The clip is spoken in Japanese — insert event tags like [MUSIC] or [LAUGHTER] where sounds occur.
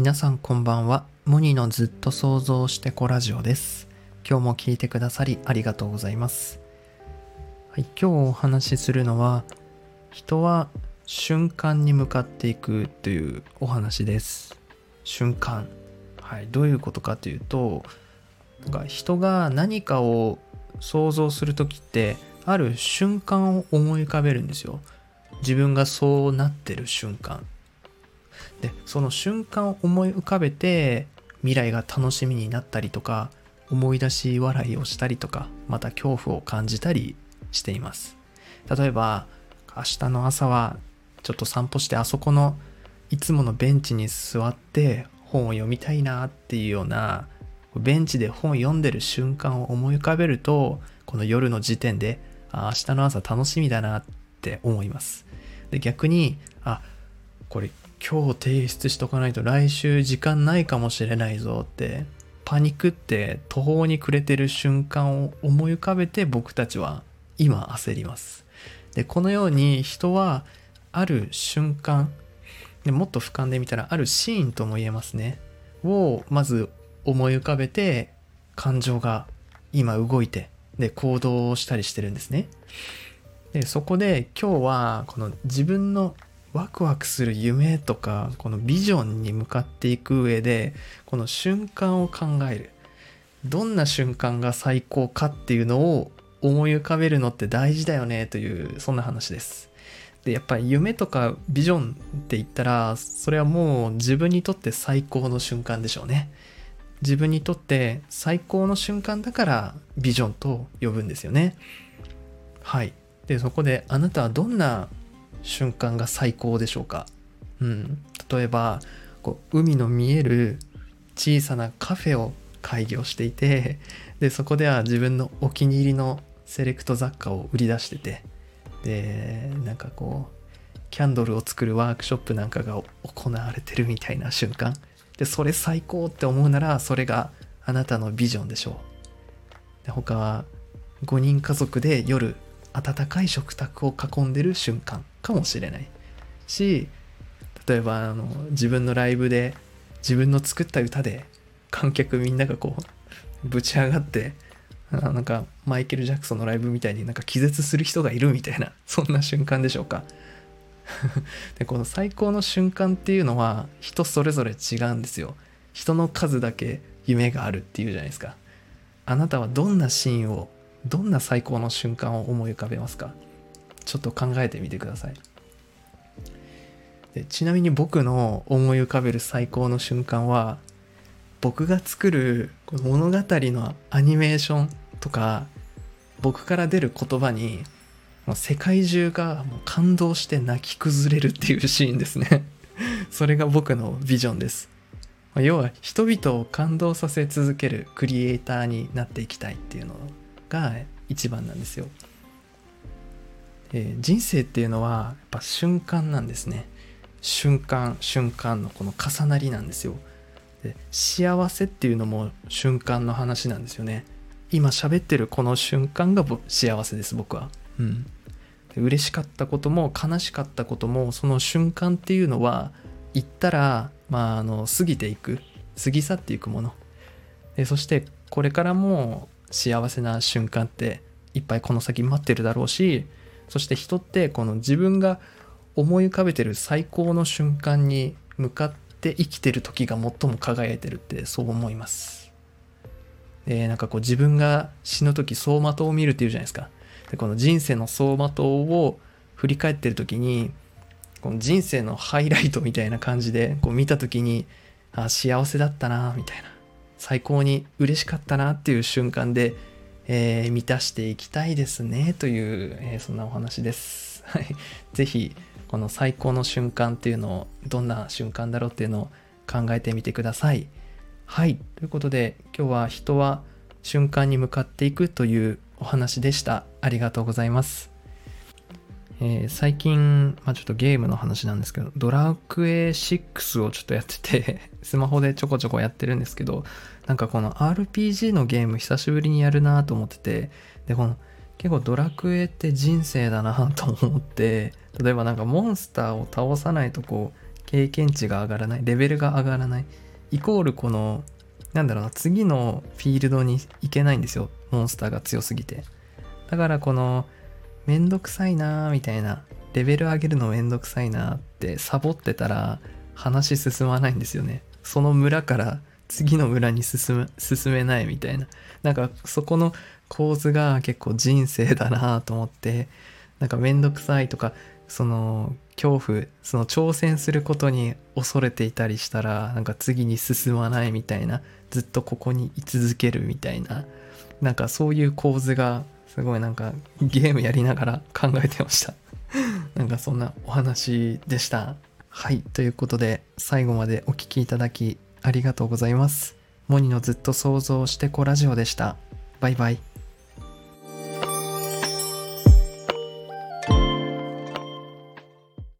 皆さんこんばんは。モニのずっと想像してこラジオです。今日も聞いてくださりありがとうございます。はい、今日お話しするのは、人は瞬間に向かっていくというお話です。瞬間。はい、どういうことかというと、なんか人が何かを想像するときって、ある瞬間を思い浮かべるんですよ。自分がそうなってる瞬間。でその瞬間を思い浮かべて未来が楽しみになったりとか思い出し笑いをしたりとかまた恐怖を感じたりしています。例えば明日の朝はちょっと散歩してあそこのいつものベンチに座って本を読みたいなっていうようなベンチで本を読んでる瞬間を思い浮かべるとこの夜の時点であ明日の朝楽しみだなって思います。で逆にあこれ今日提出しとかないと来週時間ないかもしれないぞってパニックって途方に暮れてる瞬間を思い浮かべて僕たちは今焦ります。でこのように人はある瞬間でもっと俯瞰で見たらあるシーンとも言えますね。をまず思い浮かべて感情が今動いてで行動をしたりしてるんですね。でそこで今日はこの自分のワクワクする夢とかこのビジョンに向かっていく上でこの瞬間を考える。どんな瞬間が最高かっていうのを思い浮かべるのって大事だよねというそんな話です。でやっぱり夢とかビジョンって言ったらそれはもう自分にとって最高の瞬間でしょうね。自分にとって最高の瞬間だからビジョンと呼ぶんですよね。はい。でそこであなたはどんな瞬間が最高でしょうか、うん、例えばこう海の見える小さなカフェを開業していてでそこでは自分のお気に入りのセレクト雑貨を売り出しててでなんかこうキャンドルを作るワークショップなんかが行われてるみたいな瞬間。でそれ最高って思うならそれがあなたのビジョンでしょう。で他は5人家族で夜温かい食卓を囲んでる瞬間かもしれない。し例えばあの自分のライブで自分の作った歌で観客みんながこうぶち上がってなんかマイケル・ジャクソンのライブみたいになんか気絶する人がいるみたいな [LAUGHS] そんな瞬間でしょうか。[LAUGHS] でこの最高の瞬間っていうのは人それぞれ違うんですよ。人の数だけ夢があるっていうじゃないですか。あなたはどんなシーンをどんな最高の瞬間を思い浮かべますか？ちょっと考えてみてください。でちなみに僕の思い浮かべる最高の瞬間は僕が作る物語のアニメーションとか僕から出る言葉にもう世界中がもう感動して泣き崩れるっていうシーンですね。[LAUGHS] それが僕のビジョンです。要は人々を感動させ続けるクリエイターになっていきたいっていうのをが一番なんですよ、えー、人生っていうのはやっぱ瞬間なんですね。瞬間瞬間のこの重なりなんですよ。で幸せっていうのも瞬間の話なんですよね。今喋ってるこの瞬間が幸せです僕は。うん。嬉しかったことも悲しかったこともその瞬間っていうのは言ったらまああの過ぎていく。過ぎ去っていくもの。でそしてこれからも幸せな瞬間っていっぱいこの先待ってるだろうしそして人ってこの自分が思い浮かべてる最高の瞬間に向かって生きてる時が最も輝いてるってそう思います。でなんかこう自分が死ぬ時走馬灯を見るっていうじゃないですか。でこの人生の走馬灯を振り返ってる時にこの人生のハイライトみたいな感じでこう見た時にあ幸せだったなみたいな。最高に嬉しかったなっていう瞬間で、えー、満たしていきたいですねという、えー、そんなお話です。[LAUGHS] はい。ぜひ、この最高の瞬間っていうのを、どんな瞬間だろうっていうのを考えてみてください。はい。ということで、今日は人は瞬間に向かっていくというお話でした。ありがとうございます。えー、最近、まあ、ちょっとゲームの話なんですけど、ドラクエ6をちょっとやってて、[LAUGHS] スマホでちょこちょこやってるんですけど、なんかこの RPG のゲーム久しぶりにやるなと思ってて、で、この結構ドラクエって人生だなと思って、例えばなんかモンスターを倒さないとこう、経験値が上がらないレベルが上がらないイコールこのなんだろうな次のフィールドに行けないんですよモンスターが強すぎて。だからこのめんどくさいなーみたいなレベル上げるのめんどくさいなってサボってたら話進まないんですよね。その村から次の村に進む進めないみたいな。なんかそこの構図が結構人生だなと思ってなんかめんどくさいとかその恐怖その挑戦することに恐れていたりしたらなんか次に進まないみたいなずっとここに居続けるみたいななんかそういう構図がすごいなんかゲームやりながら [LAUGHS] 考えてました。[LAUGHS] なんかそんなお話でした。はい。ということで最後までお聴きいただきありがとうございます。モニのずっと想像してこラジオでした。バイバイ。